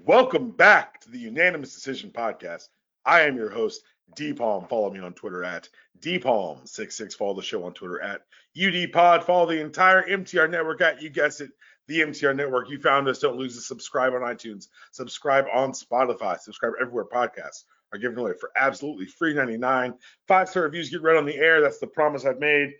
Welcome back to the Unanimous Decision Podcast. I am your host, D Palm. Follow me on Twitter at DPalm66. Follow the show on Twitter at UDPod. Follow the entire MTR network at, you guessed it, the MTR network. You found us. Don't lose it. Subscribe on iTunes. Subscribe on Spotify. Subscribe everywhere podcasts are given away for absolutely free 99. Five star reviews get read on the air. That's the promise I've made.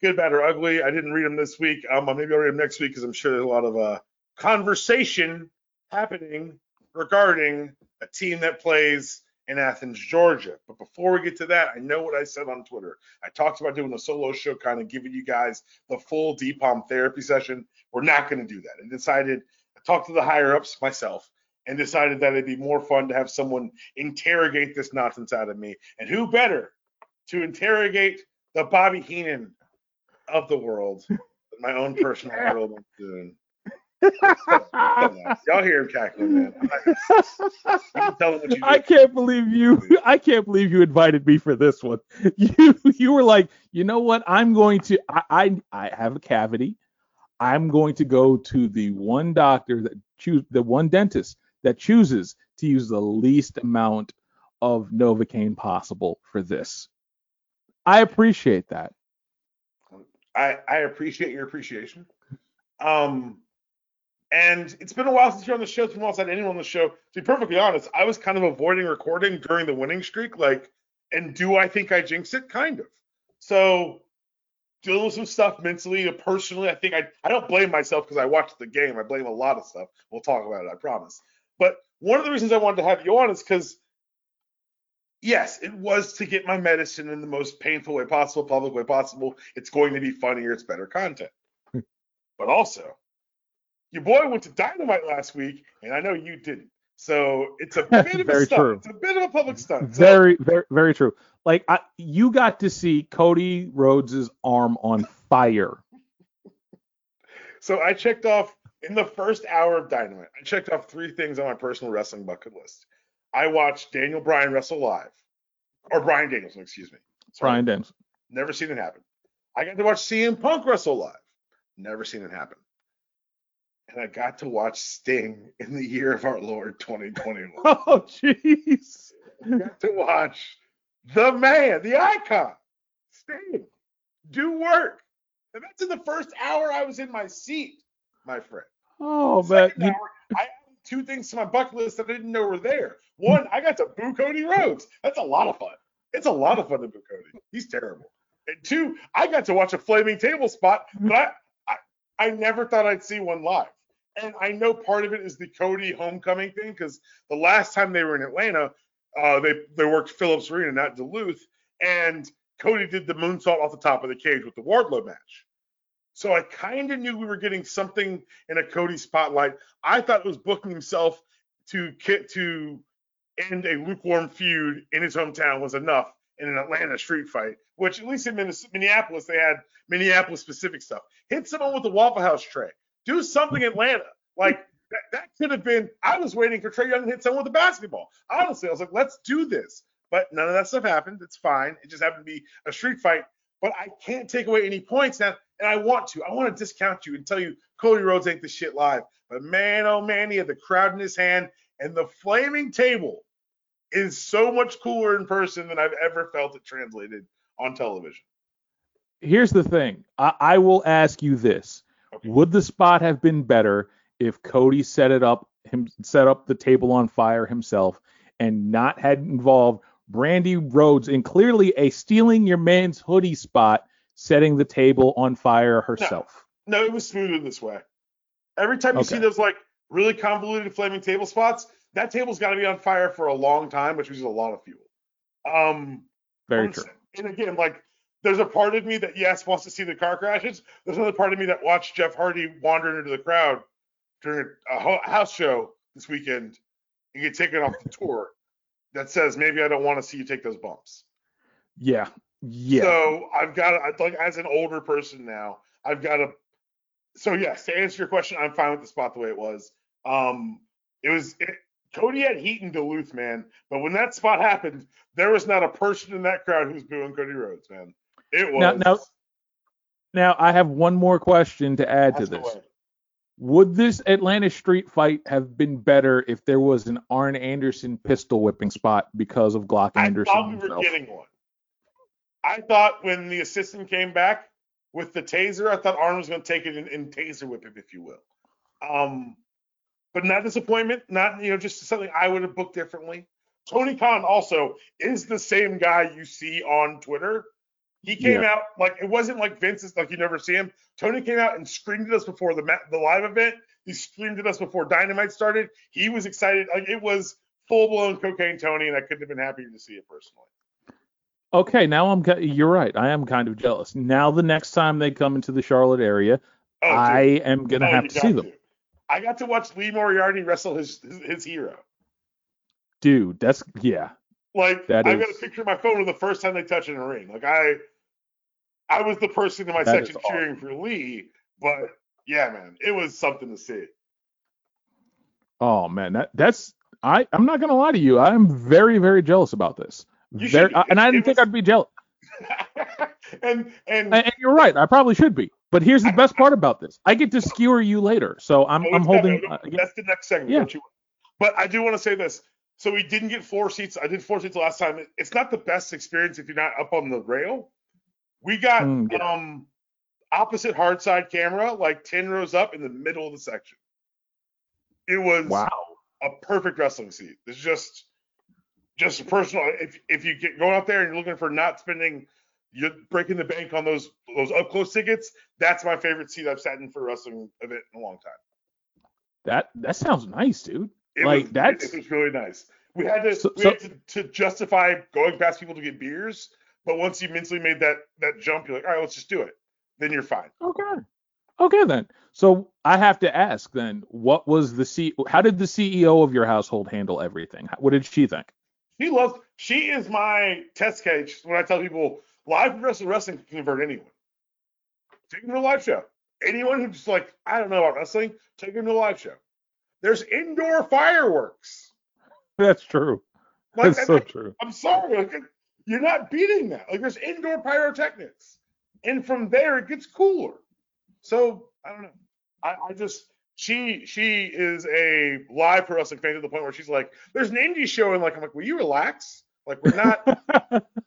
Good, bad, or ugly. I didn't read them this week. Um, maybe I'll read them next week because I'm sure there's a lot of uh, conversation happening regarding a team that plays in Athens, Georgia. But before we get to that, I know what I said on Twitter. I talked about doing a solo show, kind of giving you guys the full D Palm therapy session. We're not going to do that. I decided, I talked to the higher ups myself and decided that it'd be more fun to have someone interrogate this nonsense out of me. And who better to interrogate the Bobby Heenan of the world than my own personal Monsoon. Y'all hear him cackling, man. I can't believe you. I can't believe you invited me for this one. You you were like, you know what? I'm going to. I I, I have a cavity. I'm going to go to the one doctor that choose the one dentist that chooses to use the least amount of Novocaine possible for this. I appreciate that. I I appreciate your appreciation. Um, and it's been a while since you're on the show. It's been a while since anyone on the show. To be perfectly honest, I was kind of avoiding recording during the winning streak. Like, and do I think I jinxed it? Kind of. So dealing with some stuff mentally, personally, I think I I don't blame myself because I watched the game. I blame a lot of stuff. We'll talk about it, I promise. But one of the reasons I wanted to have you on is because yes, it was to get my medicine in the most painful way possible, public way possible. It's going to be funnier, it's better content. Hmm. but also, your boy went to Dynamite last week, and I know you didn't. So it's a bit of a stunt. True. It's a bit of a public stunt. So, very, very, very true. Like I, you got to see Cody Rhodes' arm on fire. so I checked off in the first hour of Dynamite. I checked off three things on my personal wrestling bucket list. I watched Daniel Bryan wrestle live, or Bryan Danielson, excuse me. Sorry. Bryan Danielson. Never seen it happen. I got to watch CM Punk wrestle live. Never seen it happen and I got to watch Sting in the year of our Lord 2021. Oh, jeez. Got to watch the man, the icon, Sting, do work. And that's in the first hour I was in my seat, my friend. Oh, man. I added two things to my bucket list that I didn't know were there. One, I got to boo Cody Rhodes. That's a lot of fun. It's a lot of fun to boo Cody. He's terrible. And two, I got to watch a flaming table spot, but I, I, I never thought I'd see one live and I know part of it is the Cody homecoming thing because the last time they were in Atlanta, uh, they they worked Phillips Arena, not Duluth, and Cody did the moonsault off the top of the cage with the Wardlow match. So I kind of knew we were getting something in a Cody spotlight. I thought it was booking himself to to end a lukewarm feud in his hometown was enough in an Atlanta street fight, which at least in Minneapolis they had Minneapolis specific stuff. Hit someone with a Waffle House tray. Do something Atlanta. Like that, that could have been. I was waiting for Trae Young to hit someone with a basketball. Honestly, I was like, let's do this. But none of that stuff happened. It's fine. It just happened to be a street fight. But I can't take away any points now, and I want to. I want to discount you and tell you Cody Rhodes ain't the shit live. But man, oh man, he had the crowd in his hand, and the flaming table is so much cooler in person than I've ever felt it translated on television. Here's the thing. I, I will ask you this: okay. Would the spot have been better if Cody set it up him set up the table on fire himself and not had involved Brandi Rhodes in clearly a stealing your man's hoodie spot, setting the table on fire herself. No, no it was smoother this way. Every time you okay. see those like really convoluted flaming table spots, that table's got to be on fire for a long time, which uses a lot of fuel. Um, very true. And again, like there's a part of me that yes wants to see the car crashes. There's another part of me that watched Jeff Hardy wander into the crowd during a house show this weekend and get taken off the tour that says maybe I don't want to see you take those bumps. Yeah. Yeah. So I've got to, like, as an older person now, I've got to. So, yes, to answer your question, I'm fine with the spot the way it was. Um, it was, it, Cody had heat in Duluth, man. But when that spot happened, there was not a person in that crowd who was booing Cody Rhodes, man. It was. Now, now, now I have one more question to add to this. Would this Atlanta street fight have been better if there was an Arn Anderson pistol whipping spot because of Glock Anderson? I thought we were himself? getting one. I thought when the assistant came back with the taser, I thought Arn was going to take it and, and taser whip him, if you will. Um, but not disappointment, not you know just something I would have booked differently. Tony Khan also is the same guy you see on Twitter. He came Yeah. out like it wasn't like Vince is like you never see him. Tony came out and screamed at us before the the live event. He screamed at us before Dynamite started. He was excited. Like it was full blown cocaine Tony, and I couldn't have been happier to see it personally. Okay, now I'm. You're right. I am kind of jealous. Now the next time they come into the Charlotte area, Oh. I am gonna Oh, have to see them, I got to watch Lee Moriarty wrestle his his, his hero. dude. That's yeah. Like That I got is- a picture of my phone of the first time they touch in a ring. Like I, I was the person in my section is awesome. cheering for Lee, but yeah, man, it was something to see. Oh man, that that's. I I'm not gonna lie to you. I'm very very jealous about this. Very, uh, and I didn't think was- I'd be jealous. and and And, and you're right. I probably should be. But here's the best part about this. I get to skewer you later. So I'm Oh, I'm holding. that- uh, that's the next segment. Yeah. But I do want to say this. So we didn't get floor seats. I did floor seats last time. It's not the best experience if you're not up on the rail. We got Mm, um opposite hard side camera, like ten rows up in the middle of the section. It was Wow. a perfect wrestling seat. It's just just personal. If if you get going out there and you're looking for not spending, you're breaking the bank on those those up close tickets. That's my favorite seat I've sat in for a wrestling event in a long time. That that sounds nice, dude. It Like, was, that's- it was really nice. We had to So- we so- had to, to justify going past people to get beers, but once you mentally made that that jump, you're like, all right, let's just do it. Then you're fine. Okay. Okay then. So I have to ask then, what was the C? How did the CEO of your household handle everything? What did she think? She loves. She is my test case when I tell people live professional wrestling can convert anyone. Take them to a live show. Anyone who's like, I don't know about wrestling, take them to a live show. There's indoor fireworks. That's true. Like, That's so true. I'm sorry, like, you're not beating that. Like there's indoor pyrotechnics, and from there it gets cooler. So I don't know. I, I just she she is a live pro wrestling fan to the point where she's like, there's an indie show, and like I'm like, will you relax? Like we're not.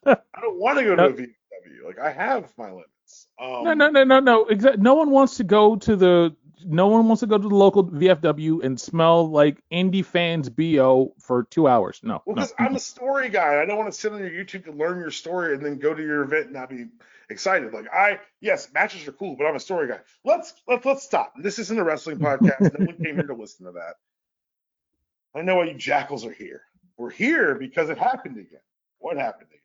I don't want to go to a VFW. Like I have my limits. Um, no, no, no, no, no. Exa- no one wants to go to the. No one wants to go to the local VFW and smell like indie fans bo for two hours. No, Well, no. because I'm a story guy. I don't want to sit on your YouTube to learn your story and then go to your event and not be excited. Like I, yes, matches are cool, but I'm a story guy. Let's let's let's stop. This isn't a wrestling podcast. no one came here to listen to that. I know why you jackals are here. We're here because it happened again. What happened again?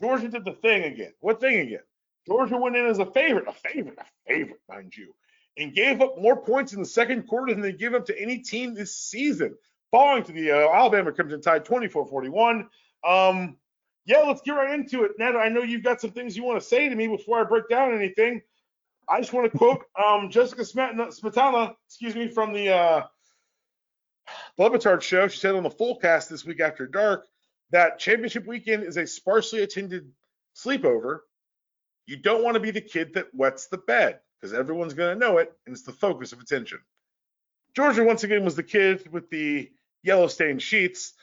Georgia did the thing again. What thing again? Georgia went in as a favorite, a favorite, a favorite, mind you, and gave up more points in the second quarter than they give up to any team this season, falling to the uh, Alabama Crimson Tide 24-41. Um, yeah, let's get right into it. Ned, I know you've got some things you want to say to me before I break down anything. I just want to quote um, Jessica Smet- Smetana, excuse me, from the uh, LeBatard show. She said on the full cast this week after dark that championship weekend is a sparsely attended sleepover. You don't want to be the kid that wets the bed because everyone's going to know it and it's the focus of attention. Georgia, once again, was the kid with the yellow stained sheets.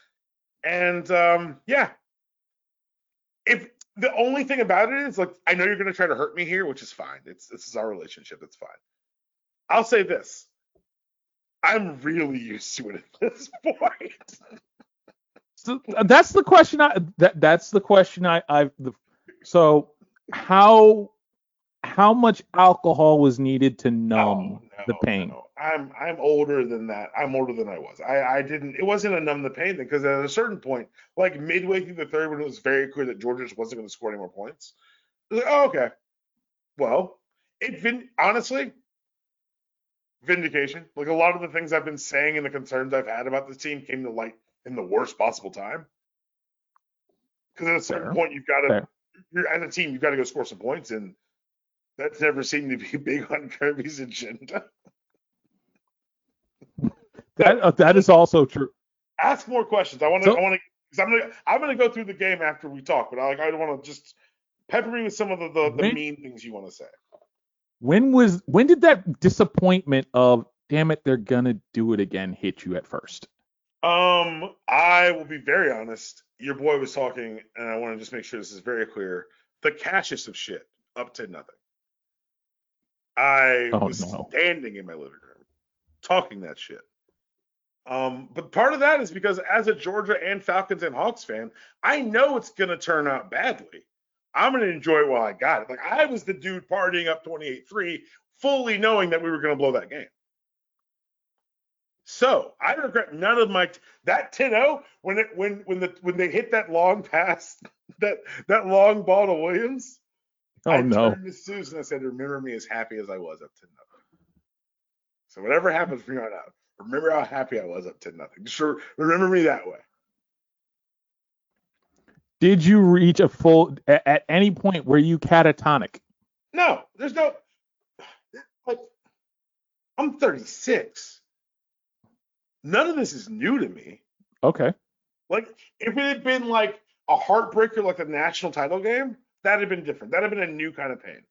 And um, yeah, if the only thing about it is like, I know you're going to try to hurt me here, which is fine. It's this is our relationship. It's fine. I'll say this. I'm really used to it at this point. So uh, that's the question. I that that's the question I the, so how how much alcohol was needed to numb No, no, the pain? no. I'm I'm older than that. I'm older than I was. I I didn't. It wasn't a numb the pain thing because at a certain point, like midway through the third, when it was very clear that Georgia just wasn't going to score any more points, like, oh okay. Well, it been honestly vindication. Like a lot of the things I've been saying and the concerns I've had about this team came to light in the worst possible time. Because at a certain Fair. point, you've got to, you're as a team, you've got to go score some points, and that's never seemed to be big on Kirby's agenda. That uh, that is also true. Ask more questions. I want to. So- I want to. Because I'm gonna. I'm gonna go through the game after we talk, but I like. I want to just pepper me with some of the the, the When- mean things you want to say. When was when did that disappointment of damn it, they're gonna do it again, hit you at first? Um, I will be very honest. Your boy was talking, and I want to just make sure this is very clear. The Cassius of shit, up to nothing. I Oh, was no. standing in my living room talking that shit. Um, but part of that is because as a Georgia and Falcons and Hawks fan, I know it's gonna turn out badly. I'm gonna enjoy it while I got it. Like I was the dude partying up 28-3, fully knowing that we were gonna blow that game. So I regret none of my that 10-0 when it when when the when they hit that long pass, that that long ball to Williams. Oh I no. turned to Susan and I said, "Remember me as happy as I was up to nothing." So whatever happens from here on out, remember how happy I was up to nothing. Just remember me that way. Did you reach a full at, at any point were you catatonic? No, there's no like I'm 36. None of this is new to me. Okay. Like if it had been like a heartbreaker like a national title game, that'd have been different. That'd have been a new kind of pain.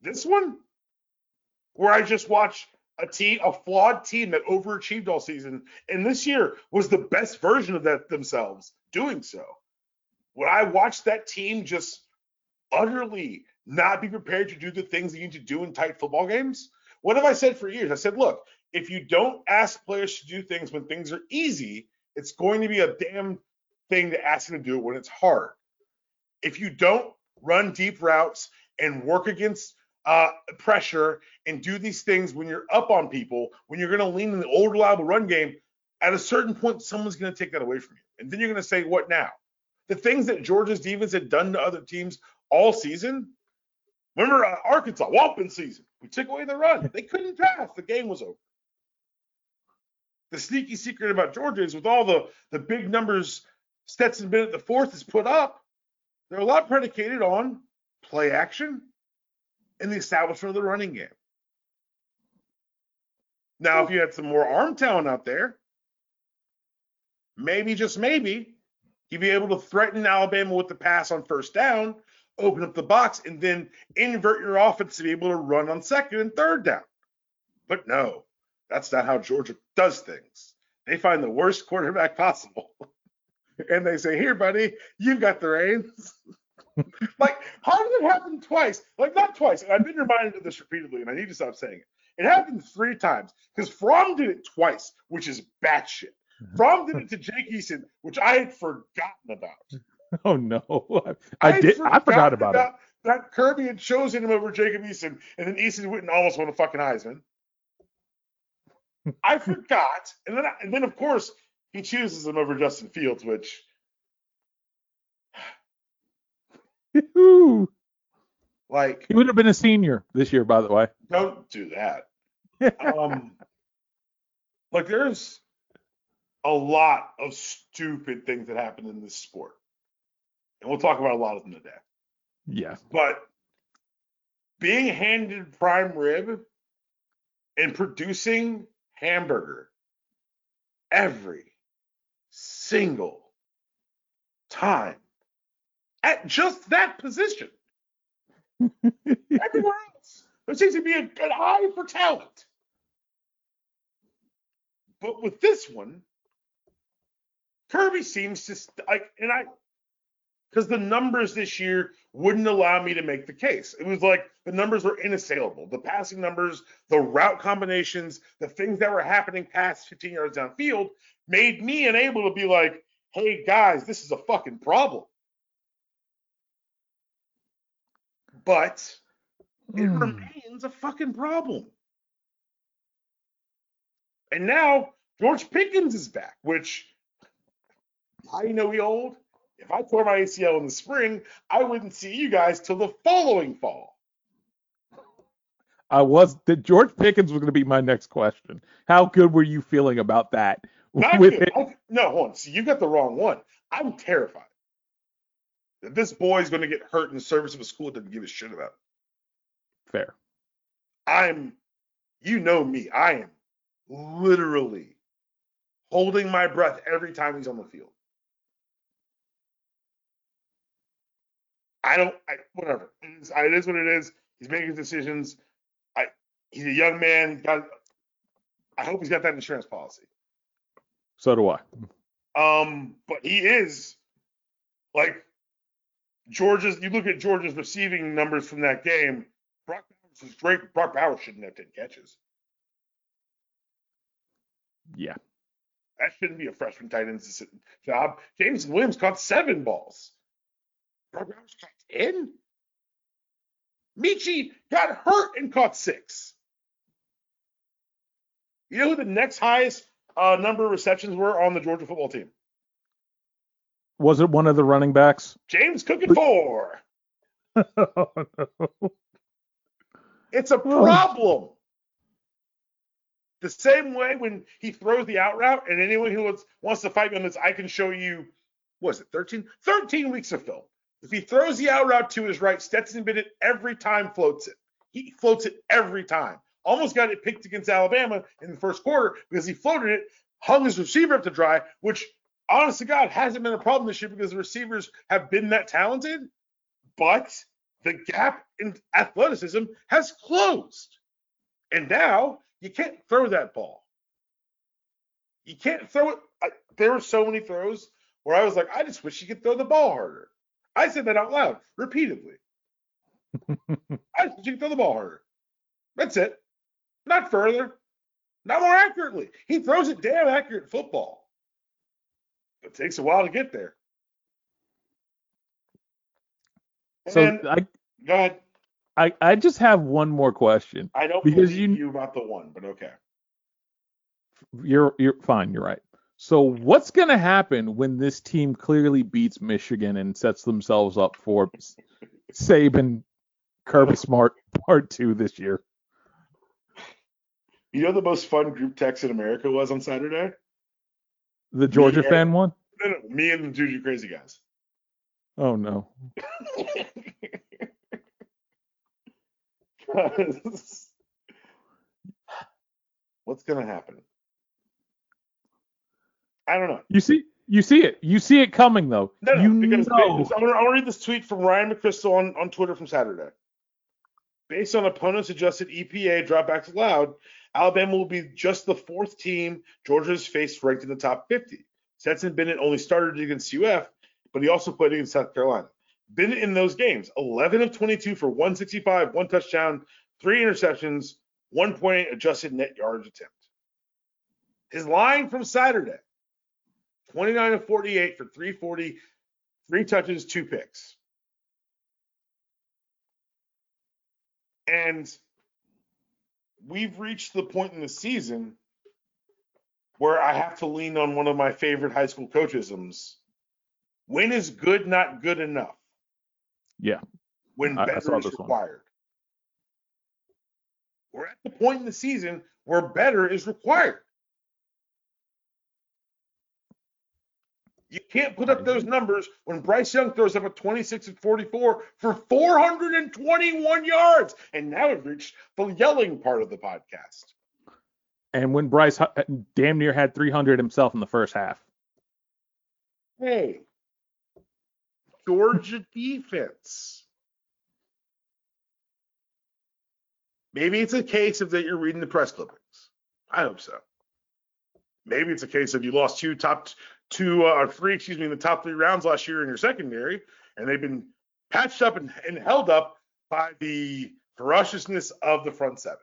This one, where I just watched a team, a flawed team that overachieved all season, and this year was the best version of that themselves doing so. When I watched that team just utterly not be prepared to do the things that you need to do in tight football games, what have I said for years? I said, look, if you don't ask players to do things when things are easy, it's going to be a damn thing to ask them to do when it's hard. If you don't run deep routes and work against uh, pressure and do these things when you're up on people, when you're going to lean in the old reliable run game, at a certain point, someone's going to take that away from you. And then you're going to say, what now? The things that Georgia's defense had done to other teams all season. Remember uh, Arkansas, Wampin season. We took away the run. They couldn't pass. The game was over. The sneaky secret about Georgia is with all the, the big numbers Stetson Bennett the fourth has put up, they're a lot predicated on play action and the establishment of the running game. Now, if you had some more arm talent out there, maybe just maybe you'd be able to threaten Alabama with the pass on first down, open up the box, and then invert your offense to be able to run on second and third down. But no, that's not how Georgia does things. They find the worst quarterback possible. And they say, Here, buddy, you've got the reins. like, how did it happen twice? Like, not twice. And I've been reminded of this repeatedly, and I need to stop saying it. It happened three times because Fromm did it twice, which is batshit. Fromm did it to Jake Eason, which I had forgotten about. Oh no. I, I did I forgot about, it. That Kirby had chosen him over Jacob Eason, and then Eason went and almost won a fucking Heisman. I forgot, and then and then of course he chooses him over Justin Fields, which like He would have been a senior this year, by the way. don't do that. Um, like there's a lot of stupid things that happen in this sport, and we'll talk about a lot of them today. Yes. But being handed prime rib and producing hamburger every single time at just that position. Everywhere else, there seems to be a, an eye for talent. But with this one, Kirby seems to st- like, and I, because the numbers this year wouldn't allow me to make the case. It was like the numbers were inassailable. The passing numbers, the route combinations, the things that were happening past 15 yards downfield made me unable to be like, hey guys, this is a fucking problem. But it Mm. remains a fucking problem. And now George Pickens is back, which I know he old. If I tore my ACL in the spring, I wouldn't see you guys till the following fall. I was that George Pickens was going to be my next question. How good were you feeling about that? Not With good. it, no, hold on. See, you got the wrong one. I'm terrified that this boy is going to get hurt in the service of a school that doesn't give a shit about. It. fair. I'm, you know me, I am literally holding my breath every time he's on the field. I don't, I, whatever. It is, it is what it is. He's making his decisions. I, he's a young man. Got, I hope he's got that insurance policy. So do I. Um, but he is like Georgia's. You look at Georgia's receiving numbers from that game. Brock Bowers is great. Brock Bowers shouldn't have ten catches. Yeah. That shouldn't be a freshman tight end's job. James Williams caught seven balls. Brock Bowers caught ten. Metchie got hurt and caught six. You know who the next highest uh, number of receptions were on the Georgia football team? Was it one of the running backs? James Cook and four. oh, no. It's a problem. The same way when he throws the out route, and anyone who wants, wants to fight me on this, I can show you, what is it, 13? 13 weeks of film. If he throws the out route to his right, Stetson Bennett every time floats it. He floats it every time. Almost got it picked against Alabama in the first quarter because he floated it, hung his receiver up to dry, which, honest to God, hasn't been a problem this year because the receivers have been that talented. But the gap in athleticism has closed. And now you can't throw that ball. You can't throw it. I, there were so many throws where I was like, I just wish you could throw the ball harder. I said that out loud repeatedly. I just wish you could throw the ball harder. That's it. Not further. Not more accurately. He throws it damn accurate football. It takes a while to get there. so I, go ahead. I I just have one more question. I don't Because believe you- you about the one, but okay. You're you're fine. You're right. So what's gonna happen when this team clearly beats Michigan and sets themselves up for Saban, Kirby Smart part two this year? You know the most fun group text in America was on Saturday? The Georgia Yeah. fan one? No, no, me and the Juju Crazy guys. Oh no. What's gonna happen? I don't know. You see you see it. You see it coming though. No, no, you because know. I'm gonna, I'm gonna read this tweet from Ryan McChrystal on, on Twitter from Saturday. Based on opponents adjusted EPA dropbacks allowed, Alabama will be just the fourth team Georgia has faced ranked in the top 50. Stetson Bennett only started against UF, but he also played against South Carolina. Bennett in those games, 11 of 22 for 165, one touchdown, three interceptions, one point adjusted net yards attempt. His line from Saturday, 29 of 48 for 340, three touches, two picks. And we've reached the point in the season where I have to lean on one of my favorite high school coachisms. When is good not good enough? Yeah. When I- I better saw is this one. required. We're at the point in the season where better is required. You can't put up those numbers when Bryce Young throws up a 26 and 44 for 421 yards. And now we've reached the yelling part of the podcast. And when Bryce damn near had 300 himself in the first half. Hey, Georgia defense. Maybe it's a case of that you're reading the press clippings. I hope so. Maybe it's a case of you lost two top two uh, or three, excuse me, in the top three rounds last year in your secondary, and they've been patched up and, and held up by the ferociousness of the front seven.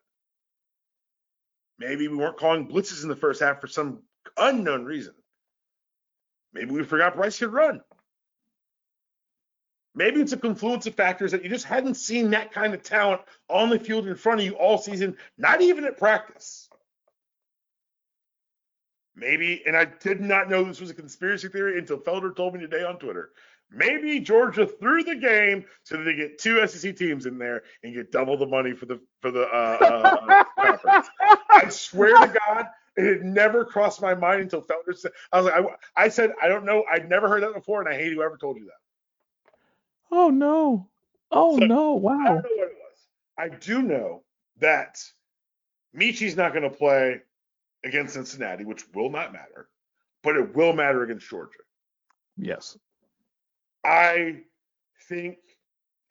Maybe we weren't calling blitzes in the first half for some unknown reason. Maybe we forgot Bryce could run. Maybe it's a confluence of factors that you just hadn't seen that kind of talent on the field in front of you all season, not even at practice. Maybe, and I did not know this was a conspiracy theory until Felder told me today on Twitter. Maybe Georgia threw the game so that they get two SEC teams in there and get double the money for the for the uh, uh, conference. I swear to God, it had never crossed my mind until Felder said. I was like, I, I said, I don't know, I'd never heard that before, and I hate whoever told you that. Oh no. Oh So, no. I Wow. don't know what it was. I do know that Metchie's not going to play against Cincinnati, which will not matter, but it will matter against Georgia. Yes. I think,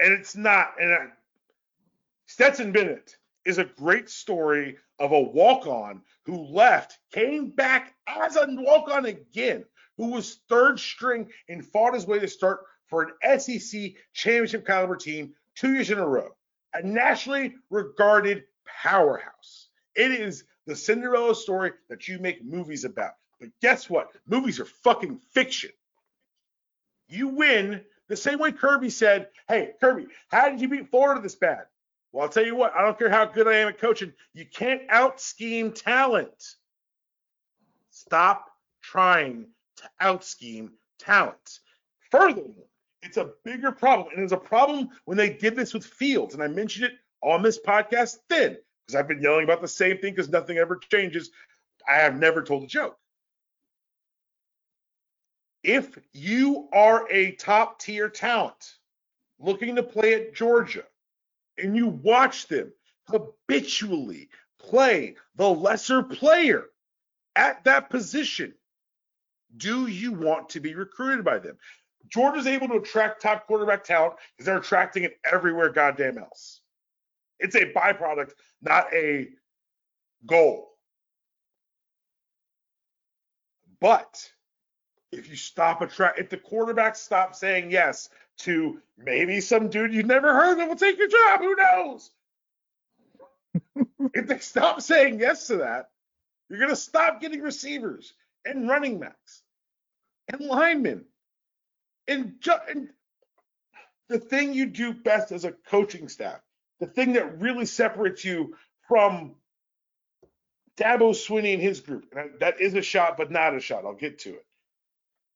and it's not, and I, Stetson Bennett is a great story of a walk-on who left, came back as a walk-on again, who was third string and fought his way to start for an SEC championship caliber team two years in a row. A nationally regarded powerhouse. It is the Cinderella story that you make movies about. But guess what? Movies are fucking fiction. You win the same way Kirby said, Hey, Kirby, how did you beat Florida this bad? Well, I'll tell you what, I don't care how good I am at coaching, you can't out scheme talent. Stop trying to out scheme talent. Furthermore, it's a bigger problem, and it's a problem when they did this with Fields. And I mentioned it on this podcast then, because I've been yelling about the same thing because nothing ever changes. I have never told a joke. If you are a top tier talent looking to play at Georgia, and you watch them habitually play the lesser player at that position, do you want to be recruited by them? Georgia's able to attract top quarterback talent because they're attracting it everywhere goddamn else. It's a byproduct, not a goal. But if you stop attract, if the quarterback stops saying yes to maybe some dude you've never heard of will take your job, who knows? if they stop saying yes to that, you're gonna stop getting receivers and running backs and linemen and, ju- and the thing you do best as a coaching staff, the thing that really separates you from Dabo Swinney and his group, and that is a shot, but not a shot. I'll get to it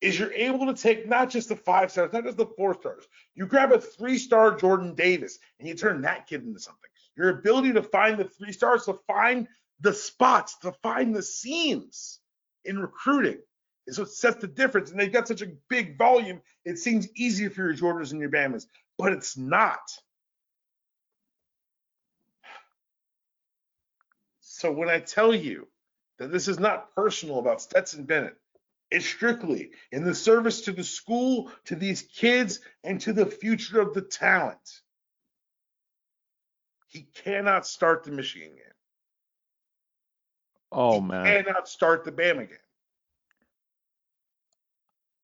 is you're able to take not just the five stars, not just the four stars. You grab a three star Jordan Davis and you turn that kid into something. Your ability to find the three stars, to find the spots, to find the seams in recruiting is what sets the difference. And they've got such a big volume, it seems easier for your Jordans and your Bamas, but it's not. So when I tell you that this is not personal about Stetson Bennett, it's strictly in the service to the school, to these kids, and to the future of the talent. He cannot start the Michigan game. Oh man. he man. Cannot start the Bama game.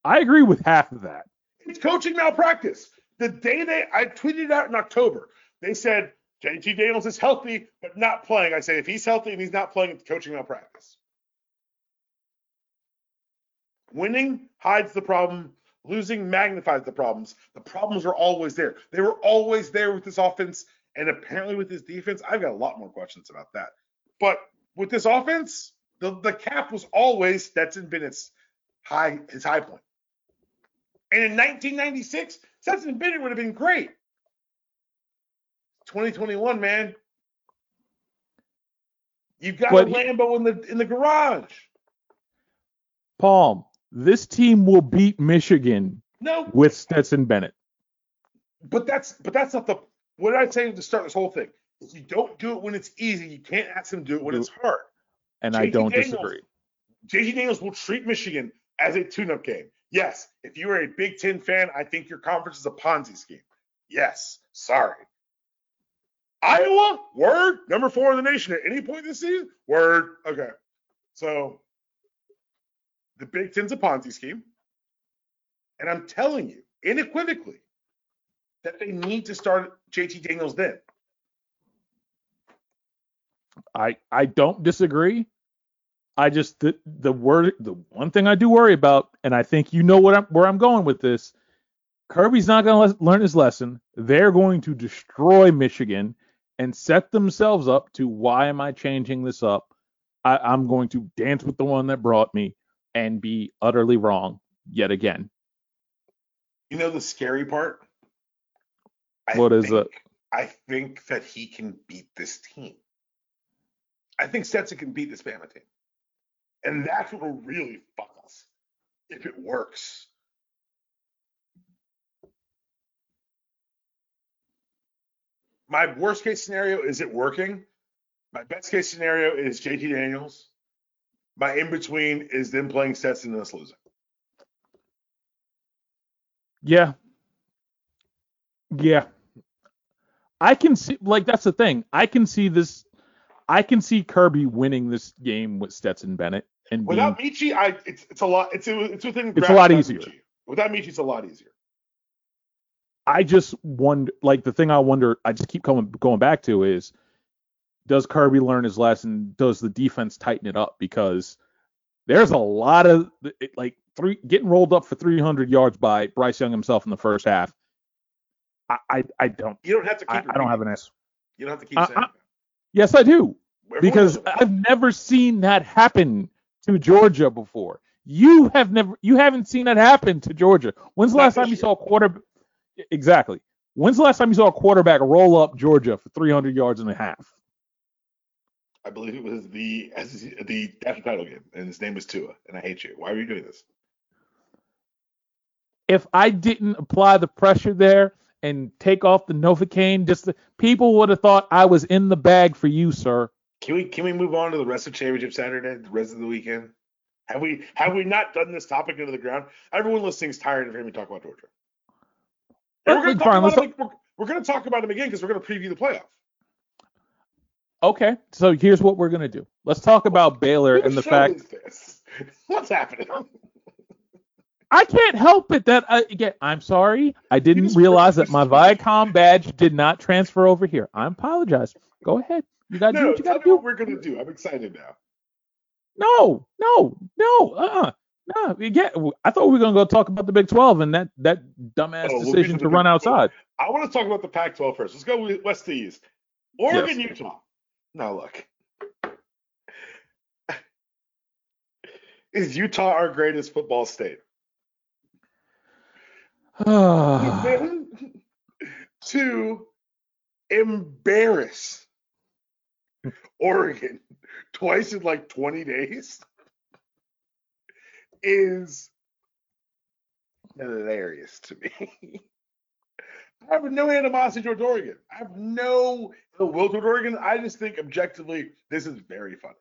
I agree with half of that. It's coaching malpractice. The day they I tweeted out in October, they said JT Daniels is healthy but not playing. I say if he's healthy and he's not playing, it's coaching malpractice. Winning hides the problem. Losing magnifies the problems. The problems are always there. They were always there with this offense, and apparently with this defense. I've got a lot more questions about that. But with this offense, the, the cap was always Stetson Bennett's high his high point. And in 1996, Stetson Bennett would have been great. 2021, man. You've got But a Lambo in the in the garage. Palm, this team will beat Michigan No, with Stetson Bennett. but that's but that's not the what did I say to start this whole thing? If you don't do it when it's easy, you can't ask them to do it when it's hard. And I don't Daniels- disagree. JT Daniels will treat Michigan as a tune-up game. Yes, if you are a Big Ten fan, I think your conference is a Ponzi scheme. Yes, sorry. Iowa, word, number four in the nation at any point this season, word. Okay, so the Big Ten's a Ponzi scheme, and I'm telling you unequivocally that they need to start JT Daniels then. I I don't disagree. I just the the word the one thing I do worry about, and I think you know what I'm where I'm going with this. Kirby's not going to learn his lesson. They're going to destroy Michigan and set themselves up to why am I changing this up? I, I'm going to dance with the one that brought me and be utterly wrong yet again. You know the scary part? I What is think- it? I think that he can beat this team. I think Stetson can beat this Bama team. And that's what will really fuck us if it works. My worst case scenario is it working. My best case scenario is JT Daniels. My in between is them playing Stetson and us losing. Yeah. Yeah. I can see like that's the thing. I can see this. I can see Kirby winning this game with Stetson Bennett and being, Without Metchie, I it's it's a lot. It's it's within. It's a lot easier. Metchie. Without Metchie, it's a lot easier. I just wonder, like the thing I wonder, I just keep coming going back to is, does Kirby learn his lesson? Does the defense tighten it up? Because there's a lot of like three getting rolled up for 300 yards by Bryce Young himself in the first half. I I, I don't You don't have to keep. I, I don't have an answer. You don't have to keep saying. that. Yes, I do because. I've never seen that happen to Georgia before. You have never, you haven't seen that happen to Georgia. When's the last time you year. saw a quarter? Exactly. When's the last time you saw a quarterback roll up Georgia for 300 yards and a half? I believe it was the the national title game, and his name was Tua. And I hate you. Why are you doing this? If I didn't apply the pressure there and take off the Novocaine, just the, people would have thought I was in the bag for you, sir. Can we can we move on to the rest of championship Saturday, the rest of the weekend? Have we have we not done this topic into the ground? Everyone listening is tired of hearing me talk about Georgia. We're going to talk about him, we're, we're going to talk about him again because we're going to preview the playoff. Okay, so here's what we're gonna do. Let's talk about Baylor and the fact is this? What's happening? I can't help it that I, again. I'm sorry. I didn't realize that my Viacom badge did not transfer over here. I apologize. Go ahead. You got to do what you got to what do. we're going to do. I'm excited now. No, no, no. Uh, uh no. Again, I thought we were gonna go talk about the Big 12 and that that dumbass Oh, we'll decision to to run Big 12. outside. I want to talk about the Pac-12 first. Let's go west to east. Oregon, Utah. Now look, is Utah our greatest football state? to embarrass Oregon twice in like 20 days is hilarious to me. I have no animosity towards Oregon. I have no ill will toward Oregon. I just think objectively this is very funny.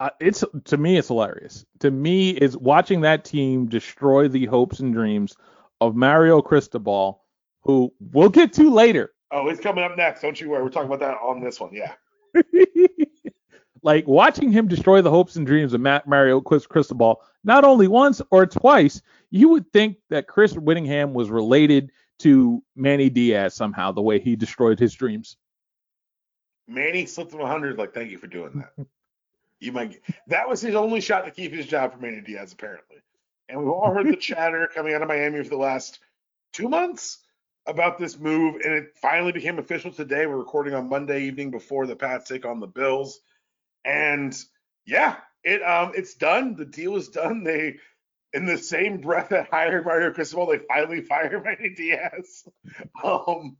Uh, it's to me it's hilarious. To me, is watching that team destroy the hopes and dreams of Mario Cristobal, who we'll get to later. Oh, it's coming up next. Don't you worry. We're talking about that on this one. Yeah. like watching him destroy the hopes and dreams of Matt Mario Chris Cristobal not only once or twice, you would think that Chris Whittingham was related to Manny Diaz somehow, the way he destroyed his dreams. Manny slipped him 100. Like, thank you for doing that. You might. That was his only shot to keep his job for Manny Diaz, apparently. And we've all heard the chatter coming out of Miami for the last two months about this move, and it finally became official today. We're recording on Monday evening before the Pats take on the Bills, and yeah, it um it's done. The deal is done. They. In the same breath that hired Mario Cristobal, they finally fired Manny Diaz. Um,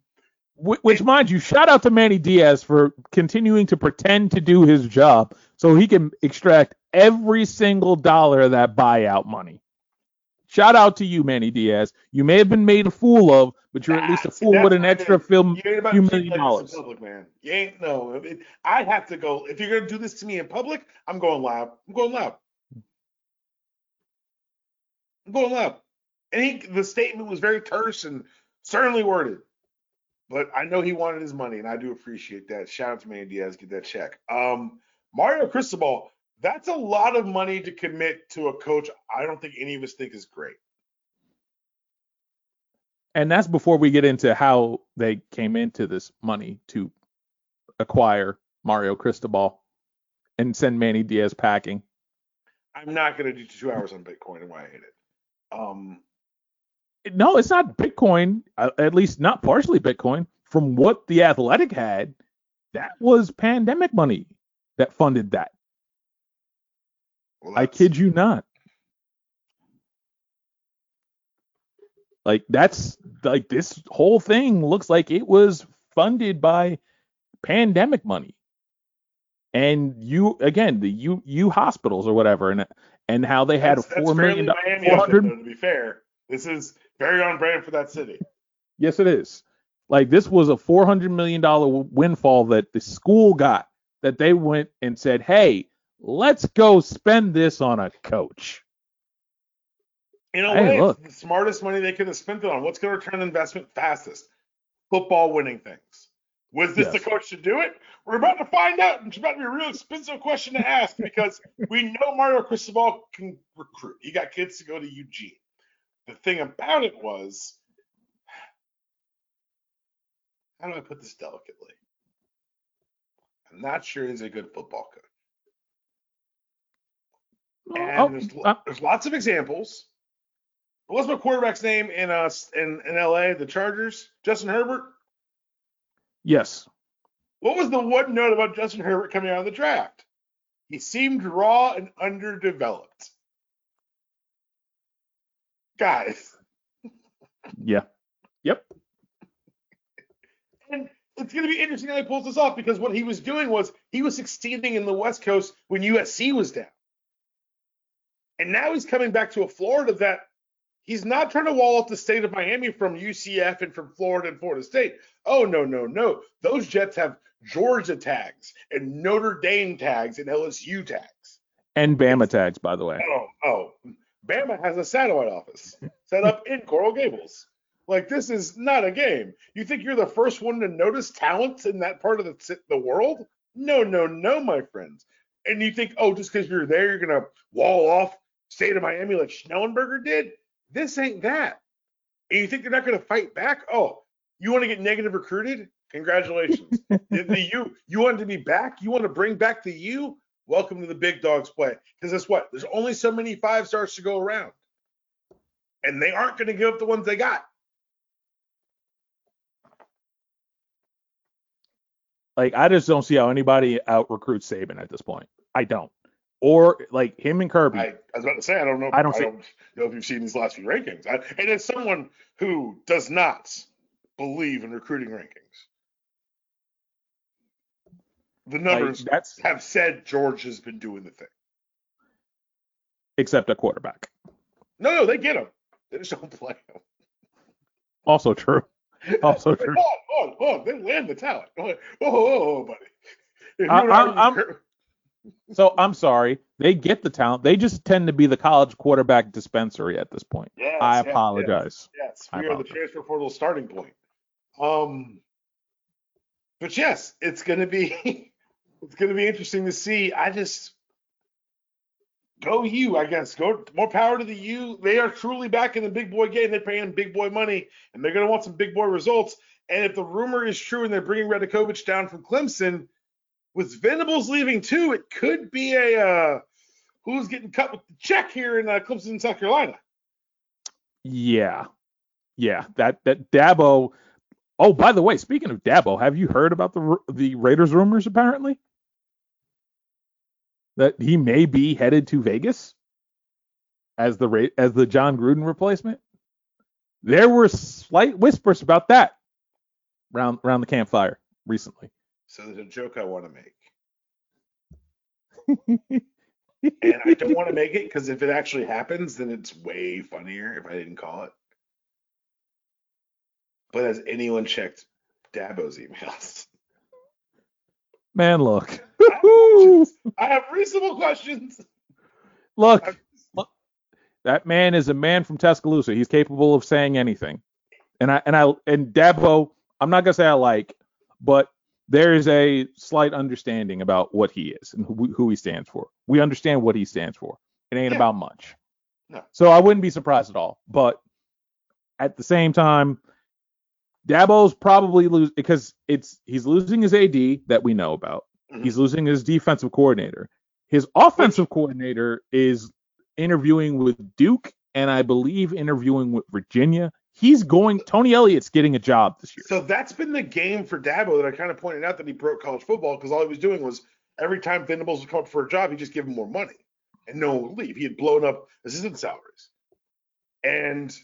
Wh- Which, mind you, shout out to Manny Diaz for continuing to pretend to do his job so he can extract every single dollar of that buyout money. Shout out to you, Manny Diaz. You may have been made a fool of, but you're at least a fool with an extra mean. film. You ain't about few million dollars. public, man. You ain't no. It, I have to go. If you're gonna do this to me in public, I'm going loud. I'm going loud. I'm going loud. And he, the statement was very terse and certainly worded. But I know he wanted his money, and I do appreciate that. Shout out to Manny Diaz, get that check. Um, Mario Cristobal, that's a lot of money to commit to a coach. I don't think any of us think is great. And that's before we get into how they came into this money to acquire Mario Cristobal and send Manny Diaz packing. I'm not gonna do two hours on Bitcoin and why I hate it. Um, No, it's not Bitcoin, uh, at least not partially Bitcoin. From what the Athletic had, that was pandemic money that funded that. Well, I kid you not. Like that's like this whole thing looks like it was funded by pandemic money. And you again, the U U hospitals or whatever, and and how they had That's, a four million dollars. Miami four of it, hundred though, to be fair. This is very on brand for that city. Yes, it is. Like this was a four hundred million dollar windfall that the school got. That they went and said, "Hey, let's go spend this on a coach." In a Hey, way, look. the smartest money they could have spent it on. What's going to return investment fastest? Football winning things. Was this the coach to do it? We're about to find out. It's about to be a real expensive question to ask because we know Mario Cristobal can recruit. He got kids to go to Eugene. The thing about it was, how do I put this delicately? I'm not sure he's a good football coach. And Oh, there's, uh, there's lots of examples. What's my quarterback's name in uh in, in LA, the Chargers? Justin Herbert. yes. What was the one note about Justin Herbert coming out of the draft? He seemed raw and underdeveloped. Guys, Yeah. Yep. and it's going to be interesting how he pulls this off because what he was doing was he was succeeding in the West Coast when USC was down. And now he's coming back to a Florida that he's not trying to wall off the state of Miami from UCF and from Florida and Florida State. Oh, no, no, no. Those Jets have Georgia tags and Notre Dame tags and LSU tags. And Bama tags, by the way. Oh, oh. Bama has a satellite office set up in Coral Gables. Like this is not a game. You think you're the first one to notice talent in that part of the the world? No, no, no, my friends. And you think, oh, just because you're there, you're gonna wall off state of Miami like Schnellenberger did? This ain't that. And you think they're not gonna fight back? Oh, you want to get negative recruited? Congratulations. the, the you you want to be back? You want to bring back the you? Welcome to the big dogs play. Because guess what? There's only so many five stars to go around. And they aren't going to give up the ones they got. Like I just don't see how anybody out recruits Saban at this point. I don't. Or like him and Kirby. I, I was about to say, I don't know. I don't see- know if you've seen these last few rankings. I, and as someone who does not believe in recruiting rankings, the like, numbers that's have said George has been doing the thing. except a quarterback. No, no, they get him. They just don't play him. Also true. Also true. oh, on, hold on, hold on. They land the talent. Oh, whoa, whoa, buddy. If I- would So I'm sorry. They get the talent. They just tend to be the college quarterback dispensary at this point. Yes, I yes, apologize. Yes, I we are the transfer portal starting point. Um, but yes, it's gonna be it's gonna be interesting to see. I just go you, I guess. Go more power to the U. They are truly back in the big boy game. They're paying big boy money, and they're gonna want some big boy results. And if the rumor is true, and they're bringing Radakovich down from Clemson, with Venables leaving too, it could be a uh, who's getting cut with the check here in uh, Clemson, South Carolina. Yeah. Yeah. That that Dabo. Oh, by the way, speaking of Dabo, have you heard about the the Raiders rumors apparently? That he may be headed to Vegas as the as the Jon Gruden replacement. There were slight whispers about that round around the campfire recently. So there's a joke I want to make. and I don't want to make it because if it actually happens, then it's way funnier if I didn't call it. But has anyone checked Dabo's emails? Man, look. I have reasonable questions. Look, look, that man is a man from Tuscaloosa. He's capable of saying anything. And I and I and Dabo, I'm not gonna say I like, but there is a slight understanding about what he is and who, who he stands for. We understand what he stands for. It ain't Yeah. about much. No. So I wouldn't be surprised at all. But at the same time, Dabo's probably lose because it's he's losing his AD that we know about. Mhm. He's losing his defensive coordinator. His offensive coordinator is interviewing with Duke and I believe interviewing with Virginia. He's going Tony Elliott's getting a job this year. So that's been the game for Dabo that I kind of pointed out that he broke college football because all he was doing was every time Venables would come up for a job, he just give him more money and no one would leave. He had blown up assistant salaries. And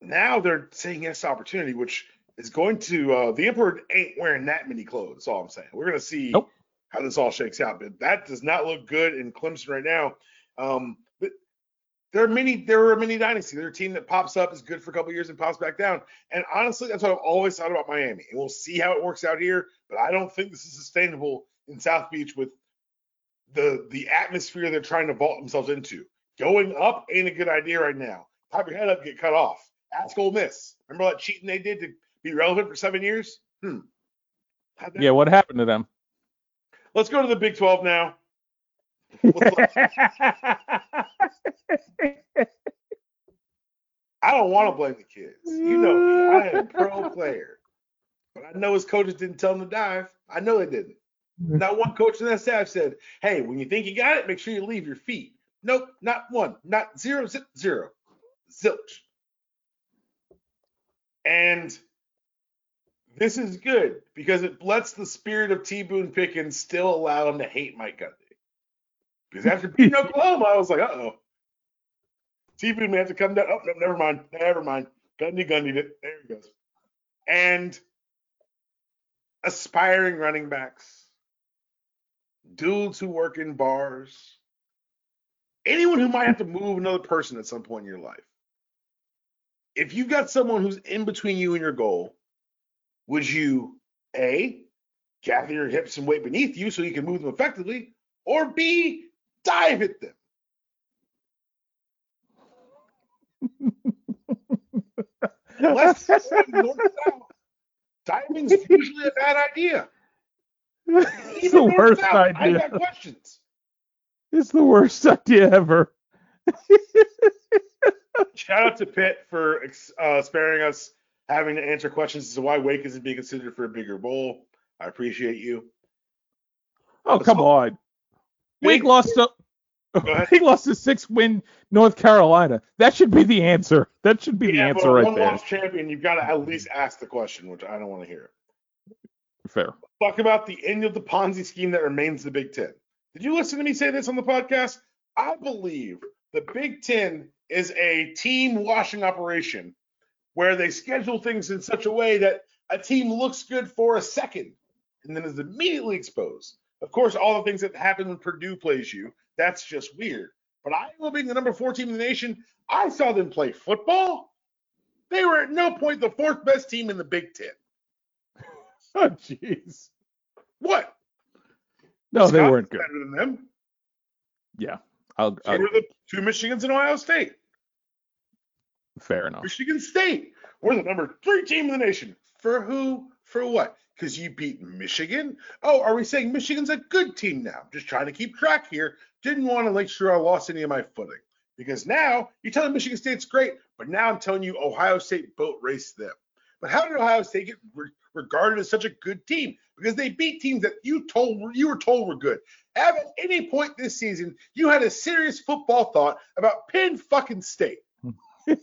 now they're saying yes to opportunity, which is going to uh, the emperor ain't wearing that many clothes. That's all I'm saying. We're gonna see Nope. how this all shakes out, but that does not look good in Clemson right now. Um, there are many, there are many dynasties. They're a team that pops up, is good for a couple years, and pops back down. And honestly, that's what I've always thought about Miami. And we'll see how it works out here. But I don't think this is sustainable in South Beach with the the atmosphere they're trying to vault themselves into. Going up ain't a good idea right now. Pop your head up, get cut off. Ask Ole Miss. Remember that cheating they did to be relevant for seven years? Hmm. Yeah, what happened to them? Let's go to the Big 12 now. I don't want to blame the kids. You know me. I am a pro player. But I know his coaches didn't tell him to dive. I know they didn't. Mm-hmm. Not one coach in that staff said, hey, when you think you got it, make sure you leave your feet. Nope, not one. Not zero, zip, zero. Zilch. And this is good because it lets the spirit of T Boone Pickens still allow him to hate Mike Gundy. Because after beating Oklahoma, I was like, uh oh. T Boone may have to come down. Oh, no, never mind. Never mind. Gundy Gundy. There he goes. And aspiring running backs, dudes who work in bars, anyone who might have to move another person at some point in your life. If you've got someone who's in between you and your goal, would you A, gather your hips and weight beneath you so you can move them effectively, or B, dive at them? Left, north, south. Diving's usually a bad idea. it's the worst south, I idea. got questions. It's the worst idea ever. Shout out to Pitt for uh, sparing us having to answer questions as to why Wake isn't being considered for a bigger bowl. I appreciate you. Oh, come on. Wake lost to. Wake lost to six win North Carolina. That should be the answer. That should be the answer a right one there. loss champion, you've got to at least ask the question, which I don't want to hear. Fair. Talk about the end of the Ponzi scheme that remains the Big Ten. Did you listen to me say this on the podcast? I believe the Big Ten is a team washing operation where they schedule things in such a way that a team looks good for a second and then is immediately exposed. Of course, all the things that happen when Purdue plays you, that's just weird. But Iowa being the number four team in the nation, I saw them play football. They were at no point the fourth best team in the Big Ten. Oh, jeez. What? No, they weren't good. Better than them. Yeah. I'll, I'll- were the two Michigans and Ohio State. fair enough. Michigan State. We're the number three team in the nation. For who? For what? Because you beat Michigan? Oh, are we saying Michigan's a good team now? Just trying to keep track here. Didn't want to make sure I lost any of my footing. Because now you're telling Michigan State's great, but now I'm telling you Ohio State boat raced them. But how did Ohio State get re- regarded as such a good team? Because they beat teams that you told you were told were good. Have at any point this season you had a serious football thought about Penn fucking State?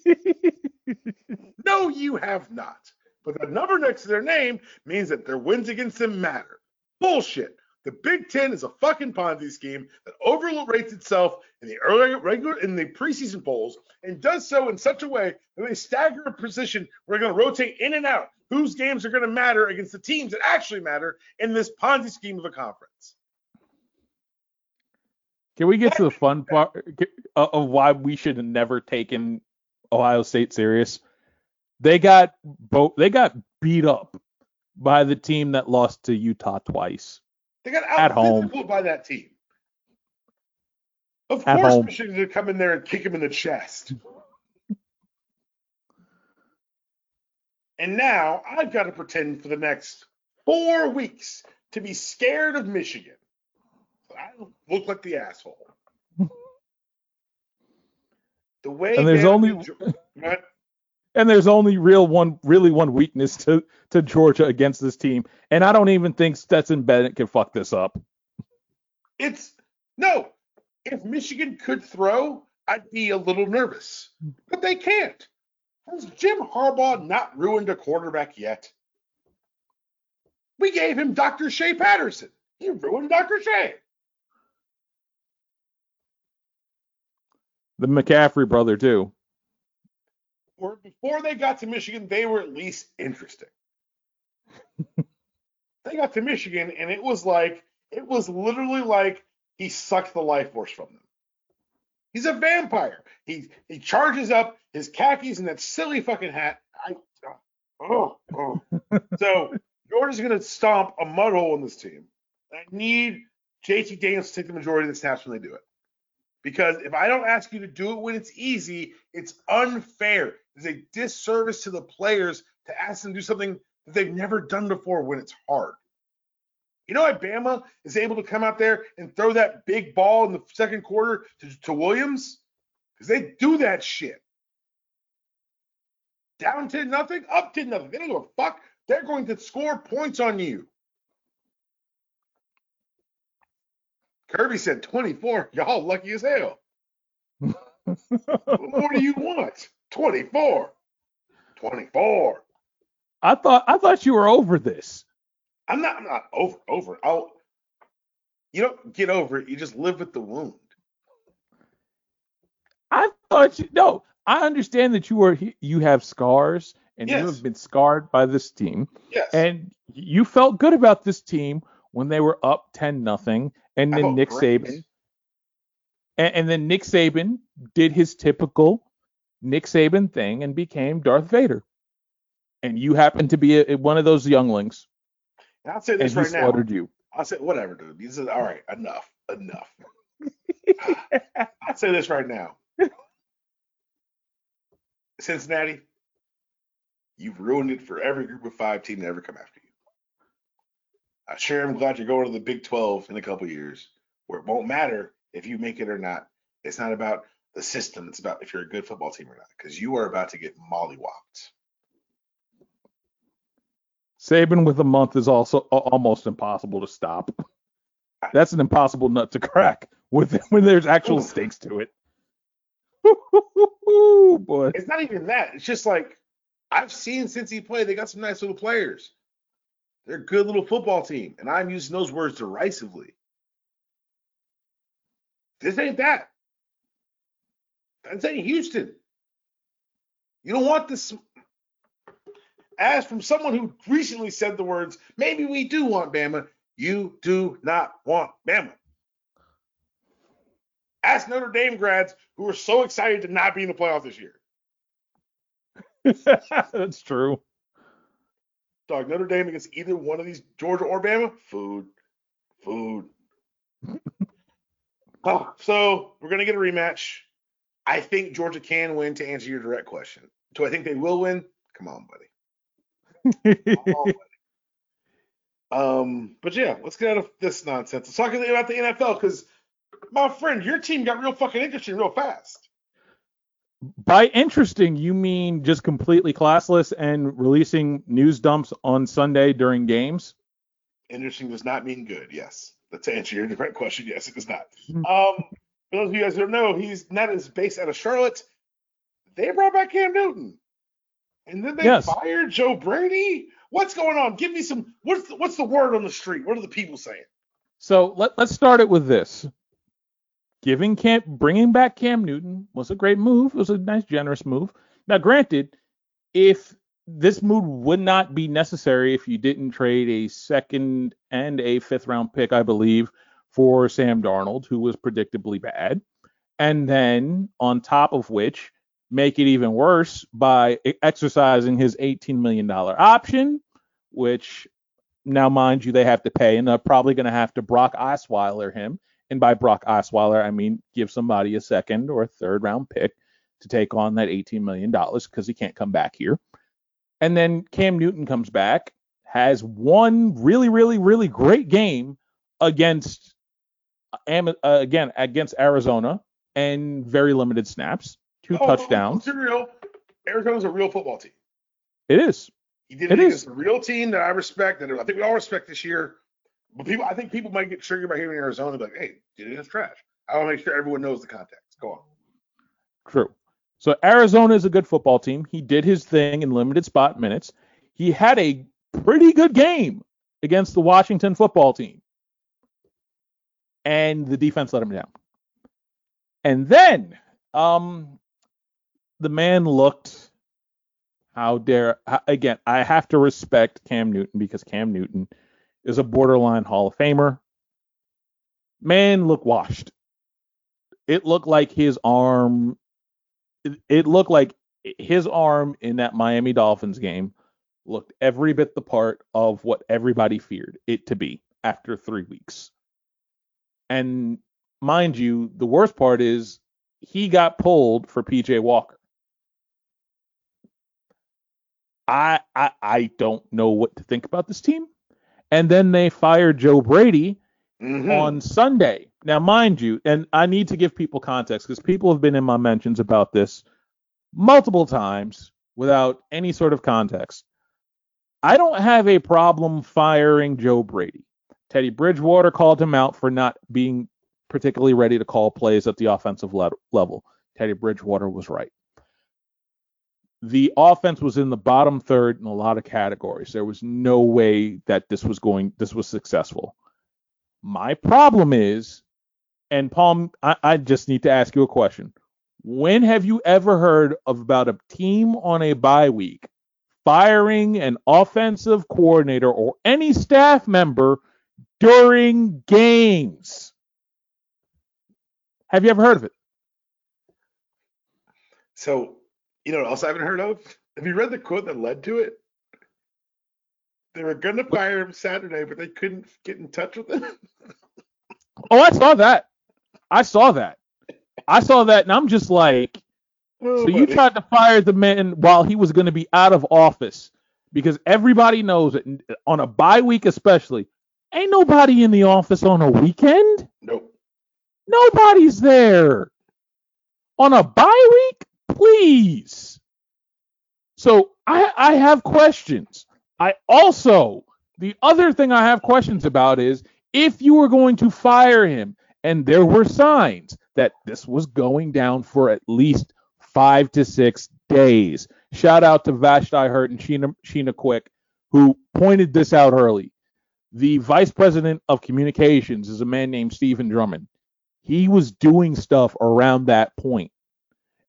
No, you have not. But the number next to their name means that their wins against them matter. Bullshit. The Big Ten is a fucking Ponzi scheme that overrates itself in the early regular in the preseason polls and does so in such a way that they stagger a position where they're going to rotate in and out whose games are going to matter against the teams that actually matter in this Ponzi scheme of a conference. Can we get to the fun part uh, of why we should have never taken Ohio State serious? They got both. They got beat up by the team that lost to Utah twice. They got At home. by that team. Of At course, home. Michigan's to come in there and kick him in the chest. and now I've got to pretend for the next four weeks to be scared of Michigan. I look like the asshole. The way And there's only- What? And there's only real one, really one weakness to to Georgia against this team, and I don't even think Stetson Bennett can fuck this up. It's no. If Michigan could throw, I'd be a little nervous, but they can't. Has Jim Harbaugh not ruined a quarterback yet? We gave him Dr. Shea Patterson. He ruined Dr. Shea. The McCaffrey brother too. Or before they got to Michigan, they were at least interesting. they got to Michigan, and it was like it was literally like he sucked the life force from them. He's a vampire. He he charges up his khakis and that silly fucking hat. I uh, oh, oh. so Georgia's gonna stomp a mud hole in this team. I need JT Daniels to take the majority of the snaps when they do it. Because if I don't ask you to do it when it's easy, it's unfair. It's a disservice to the players to ask them to do something that they've never done before when it's hard. You know why Bama is able to come out there and throw that big ball in the second quarter to, to Williams? Because they do that shit. Down to nothing, up to nothing. They don't give a fuck. They're going to score points on you. Kirby said 24. Y'all lucky as hell. what more do you want? 24. 24. I thought I thought you were over this. I'm not I'm not over over. I'll you don't get over it. You just live with the wound. I thought you no. I understand that you are you have scars and Yes. you have been scarred by this team, Yes. and you felt good about this team when they were up ten nothing, and then Nick. Saban, and, and then Nick Saban did his typical Nick Saban thing and became Darth Vader, and you happen to be a, one of those younglings, And I'll say this he right now. slaughtered you. I'll say whatever, dude. This is all right. Enough. Enough. I'll say this right now. Cincinnati, you've ruined it for every group of five team to ever come after you. I sure am glad you're going to the Big 12 in a couple years, where it won't matter if you make it or not. It's not about the system. It's about if you're a good football team or not, because you are about to get mollywopped. Saban with a month is also almost impossible to stop. That's an impossible nut to crack with when there's actual stakes to it. Boy. It's not even that. It's just like I've seen since he played, they got some nice little players. They're a good little football team, and I'm using those words derisively. This ain't that. This ain't Houston. You don't want this. As from someone who recently said the words, maybe we do want Bama. You do not want Bama. Ask Notre Dame grads who are so excited to not be in the playoff this year. That's true. Dog, Notre Dame against either one of these, Georgia or Bama, food, food. oh, so we're gonna get a rematch. I think Georgia can win. To answer your direct question, do I think they will win? Come on, buddy. Come on, buddy. Um, but yeah, let's get out of this nonsense. Let's talk about the NFL because my friend, your team got real fucking interesting real fast. By interesting, you mean just completely classless and releasing news dumps on Sunday during games? Interesting does not mean good. Yes, that's to answer your direct question. Yes, it does not. Hmm. Um, for those of you guys who don't know, he's not is based out of Charlotte. They brought back Cam Newton, and then they Yes. fired Joe Brady. What's going on? Give me some. What's the, what's the word on the street? What are the people saying? So let, let's start it with this. Giving Cam, bringing back Cam Newton was a great move. It was a nice, generous move. Now, granted, if this move would not be necessary if you didn't trade a second and a fifth round pick, I believe, for Sam Darnold, who was predictably bad, and then on top of which, make it even worse by exercising his $18 million option, which now, mind you, they have to pay, and they're probably going to have to Brock Osweiler him. And by Brock Osweiler, I mean give somebody a second or a third round pick to take on that $18 million because he can't come back here. And then Cam Newton comes back, has one really, really, really great game against, uh, again, against Arizona and very limited snaps, two Oh, touchdowns. It's real. Arizona's a real football team. It is. He did It it, is. a real team that I respect, and I think we all respect this year. But people, I think people might get triggered by hearing Arizona, like, "Hey, it trash." I want to make sure everyone knows the context. Go on. True. So Arizona is a good football team. He did his thing in limited spot minutes. He had a pretty good game against the Washington football team. And the defense let him down. And then um the man looked how dare again, I have to respect Cam Newton because Cam Newton is a borderline Hall of Famer. Man looked washed. It looked like his arm it, it looked like his arm in that Miami Dolphins game looked every bit the part of what everybody feared it to be after three weeks. And mind you, the worst part is he got pulled for PJ Walker. I, I I don't know what to think about this team. And then they fired Joe Brady Mhm. on Sunday. Now, mind you, and I need to give people context because people have been in my mentions about this multiple times without any sort of context. I don't have a problem firing Joe Brady. Teddy Bridgewater called him out for not being particularly ready to call plays at the offensive le- level. Teddy Bridgewater was right. The offense was in the bottom third in a lot of categories. There was no way that this was going this was successful. My problem is, and Palm, I, I just need to ask you a question. When have you ever heard of about a team on a bye week firing an offensive coordinator or any staff member during games? Have you ever heard of it? So, you know what else I haven't heard of? Have you read the quote that led to it? They were going to fire him Saturday, but they couldn't get in touch with him. Oh, I saw that. I saw that. I saw that, and I'm just like, Oh, So you tried to fire the man while he was going to be out of office because everybody knows it on a bye week especially. Ain't nobody in the office on a weekend. Nope. Nobody's there on a bye week. Please. So I I have questions. I also the other thing I have questions about is if you were going to fire him and there were signs that this was going down for at least five to six days. Shout out to Vashti Hurt and Sheena, Sheena Quick, who pointed this out early. The vice president of communications is a man named Steven Drummond. He was doing stuff around that point,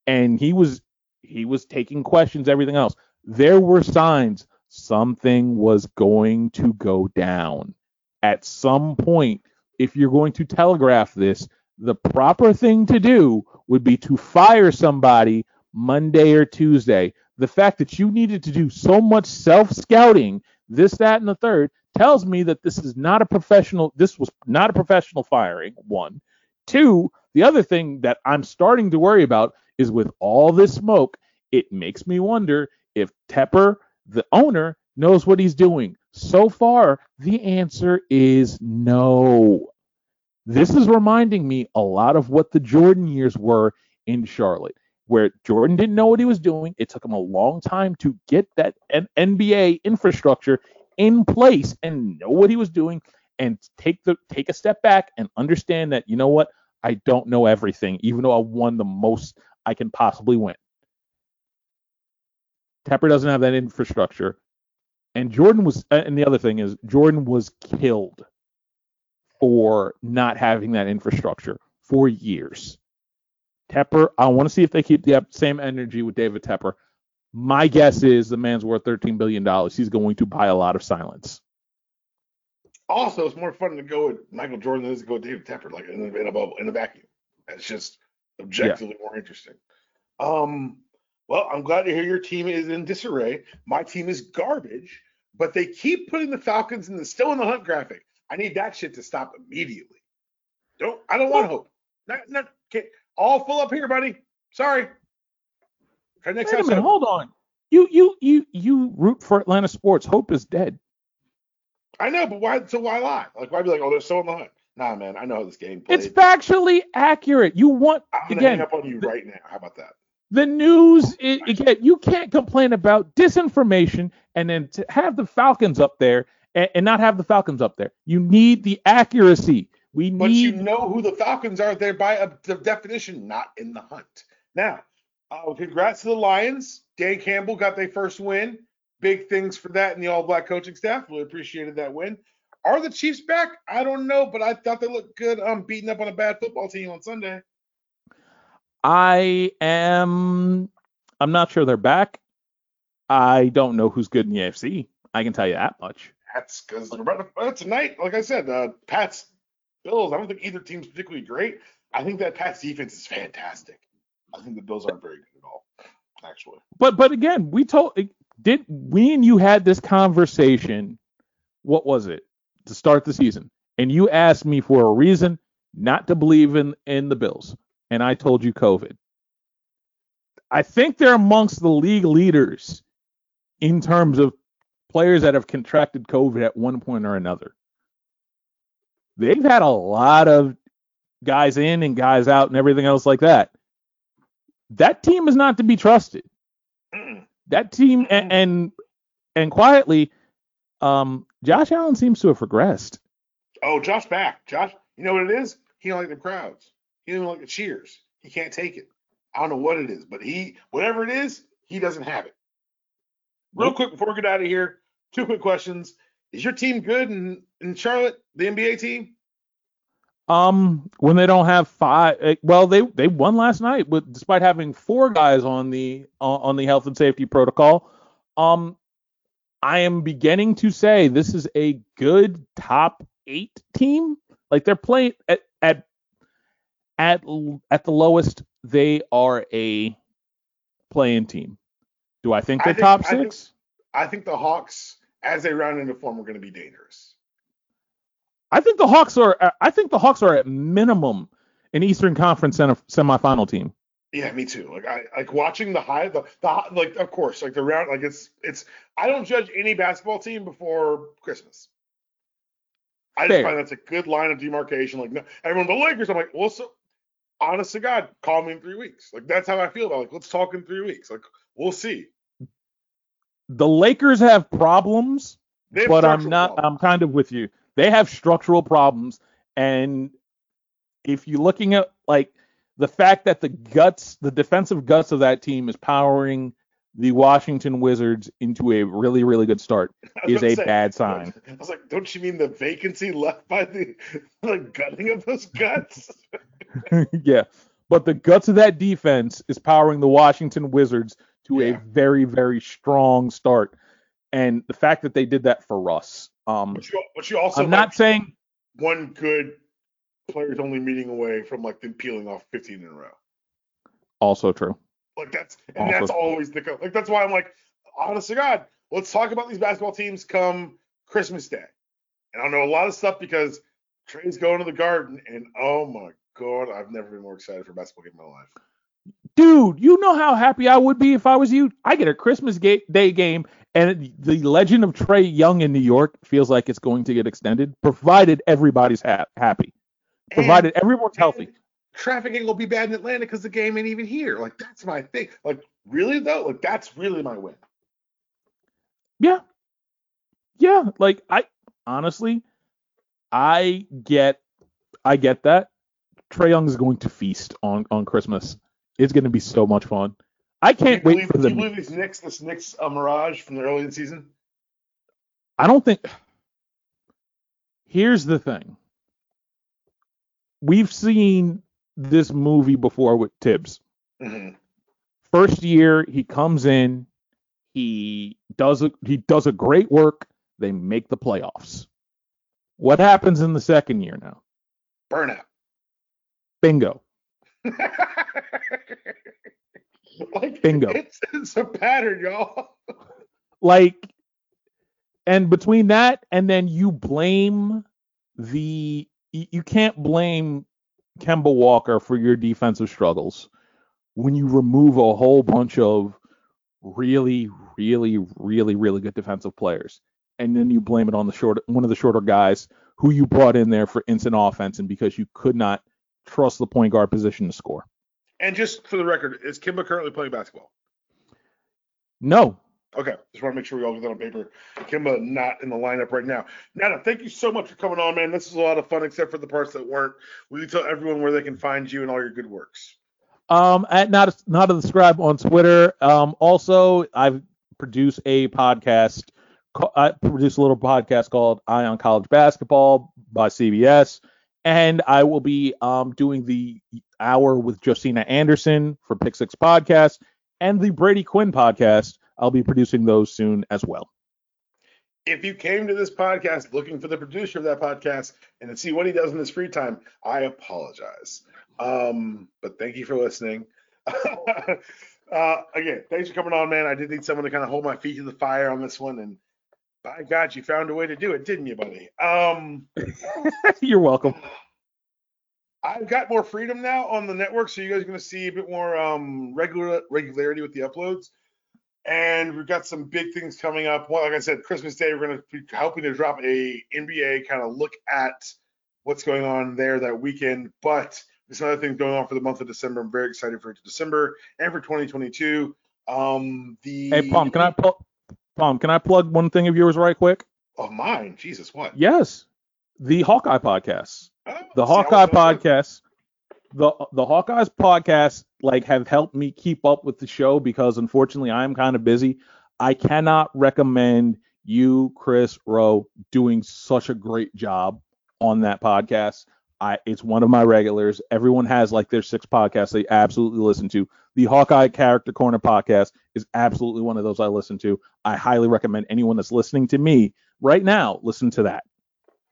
and he was he was taking questions, everything else. There were signs something was going to go down at some point. If you're going to telegraph this, the proper thing to do would be to fire somebody Monday or Tuesday. The fact that you needed to do so much self scouting, this, that, and the third, tells me that this is not a professional, this was not a professional firing, one. Two, the other thing that I'm starting to worry about is with all this smoke, it makes me wonder if Tepper, the owner, knows what he's doing. So far, the answer is no. This is reminding me a lot of what the Jordan years were in Charlotte, where Jordan didn't know what he was doing. It took him a long time to get that NBA infrastructure in place and know what he was doing and take the take a step back and understand that you know what I don't know everything, even though I won the most I can possibly win. Tepper doesn't have that infrastructure, and Jordan was. And the other thing is, Jordan was killed for not having that infrastructure for years. Tepper, I want to see if they keep the same energy with David Tepper. My guess is the man's worth 13 billion dollars. He's going to buy a lot of silence. Also, it's more fun to go with Michael Jordan than it is to go with David Tepper, like in, in a bubble, in a vacuum. It's just objectively more interesting. Um, well, I'm glad to hear your team is in disarray. My team is garbage, but they keep putting the Falcons in the still in the hunt graphic. I need that shit to stop immediately. Don't I don't want hope. Not, not, can't, all full up here, buddy. Sorry. Okay, next Wait a episode. minute, hold on. You you you you root for Atlanta sports. Hope is dead. I know, but why? So why lie? Like why be like, oh, they're still in the hunt? Nah, man, I know how this game plays. It's factually accurate. You want I'm gonna again hang up on you right now. How about that? the news i again you can't complain about disinformation and then to have the falcons up there and, and not have the falcons up there you need the accuracy we need. But you know who the Falcons are there by a de- definition, not in the hunt. Now, uh, congrats to the Lions. Dan Campbell got their first win. Big things for that and the All Black coaching staff. Really appreciated that win. Are the Chiefs back? I don't know, but I thought they looked good. Um, beating up on a bad football team on Sunday. i am i'm not sure they're back i don't know who's good in the afc i can tell you that much That's because tonight, like I said, uh, Pat's Bills. I don't think either team's particularly great. I think that Pat's defense is fantastic. I think the Bills aren't very good at all, actually. but but again we told did we and you had this conversation what was it to start the season and you asked me for a reason not to believe in in the Bills, and I told you COVID. I think they're amongst the league leaders in terms of players that have contracted COVID at one point or another. They've had a lot of guys in and guys out and everything else like that. That team is not to be trusted. That team and and, and quietly, um, Josh Allen seems to have regressed. Oh, Josh back. Josh, you know what it is? He don't like the crowds. He don't like the cheers. He can't take it. I don't know what it is, but he, whatever it is, he doesn't have it. Real quick before we get out of here, two quick questions. Is your team good in, in Charlotte, the NBA team? Um, when they don't have five, eh, well, they they won last night, with despite having four guys on the on on the health and safety protocol. Um, I am beginning to say this is a good top eight team. Like they're playing at at at at the lowest, they are a playing team. Do I think I they're think- top I think- six? I think the Hawks, as they round into form, are going to be dangerous. I think the Hawks are. I think the Hawks are at minimum an Eastern Conference semi- semifinal team. Yeah, me too. Like I like watching the high, the, the like of course, like the round, like it's it's. I don't judge any basketball team before Christmas. I just find that's a good line of demarcation. Like no, everyone, the Lakers. I'm like, well, so honest to God, call me in three weeks. Like that's how I feel about. It. Like let's talk in three weeks. Like we'll see. The Lakers have problems, have but I'm not. problems. I'm kind of with you. They have structural problems, and if you're looking at like the fact that the guts, the defensive guts of that team is powering the Washington Wizards into a really, really good start is a say, bad sign. I was like, don't you mean the vacancy left by the the gutting of those guts? yeah. But the guts of that defense is powering the Washington Wizards to Yeah. a very, very strong start. And the fact that they did that for Russ. Um, But you, but you also I'm not saying one good players only meeting away from like them peeling off 15 in a row. also true. Like that's and Also- that's always the co- like that's why I'm like, honest to God, let's talk about these basketball teams come Christmas Day. And I know a lot of stuff because Trae's going to the Garden, and oh my God, I've never been more excited for a basketball game in my life. Dude, you know how happy I would be if I was you? I get a Christmas ga- Day game, and the legend of Trae Young in New York feels like it's going to get extended, provided everybody's ha- happy, provided everyone's healthy. And Traffic ain't gonna be bad in Atlanta because the game ain't even here. Like that's my thing. Like really though, like that's really my win. Yeah. Yeah, like I honestly I get I get that. Trae Young is going to feast on on Christmas. It's going to be so much fun. I can't wait believe, for do you believe these Knicks, this Knicks uh, mirage from the early in the season? I don't think Here's the thing. We've seen this movie before with Thibs. Mm-hmm. First year he comes in, he does a, he does a great work, they make the playoffs. What happens in the second year now? Burnout. Bingo. like Bingo. It's, it's a pattern, y'all. Like and between that and then you blame the you you can't blame Kemba Walker for your defensive struggles when you remove a whole bunch of really, really, really, really good defensive players. And then you blame it on the short one of the shorter guys who you brought in there for instant offense and because you could not trust the point guard position to score. And just for the record, is Kemba currently playing basketball? No. Okay, just want to make sure we all get that on paper. Kemba not in the lineup right now. Nana, thank you so much for coming on, man. This is a lot of fun, except for the parts that weren't. Will you tell everyone where they can find you and all your good works? Um, at not not a scribe on Twitter. Um, also I produce a podcast. I produce a little podcast called Eye on College Basketball by CBS, and I will be um doing the hour with Josina Anderson for Pick Six Podcast and the Brady Quinn podcast. I'll be producing those soon as well. If you came to this podcast looking for the producer of that podcast and to see what he does in his free time, I apologize. Um, but thank you for listening. uh, again, thanks for coming on, man. I did need someone to kind of hold my feet to the fire on this one, and by God, you found a way to do it, didn't you, buddy? Um, You're welcome. I've got more freedom now on the network, so you guys are going to see a bit more um, regular regularity with the uploads. And we've got some big things coming up. Well, like I said, Christmas Day, we're going to be helping to drop a NBA kind of look at what's going on there that weekend. But there's some other things going on for the month of December. I'm very excited for December and for 2022. Um, the Hey, Palm, can I pl- Palm, can I plug one thing of yours right quick? Oh, mine. Jesus, what? Yes, the Hawkeye podcast. Oh, The see, Hawkeye podcast. The the Hawkeyes podcast like have helped me keep up with the show because unfortunately I'm kind of busy. I cannot recommend you, Chris Rowe, doing such a great job on that podcast. I it's one of my regulars. Everyone has like their six podcasts they absolutely listen to. The Hawkeye Character Corner podcast is absolutely one of those I listen to. I highly recommend anyone that's listening to me right now listen to that.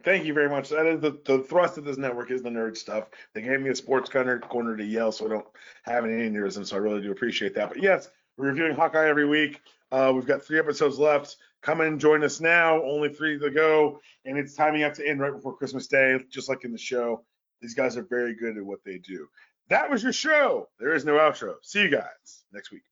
Thank you very much. That is the, the thrust of this network is the nerd stuff. They gave me a sports corner corner to yell, so I don't have any aneurysm. So I really do appreciate that. But yes, we're reviewing Hawkeye every week. Uh, we've got three episodes left. Come and join us now. Only three to go, and it's timing out to end right before Christmas Day, just like in the show. These guys are very good at what they do. That was your show. There is no outro. See you guys next week.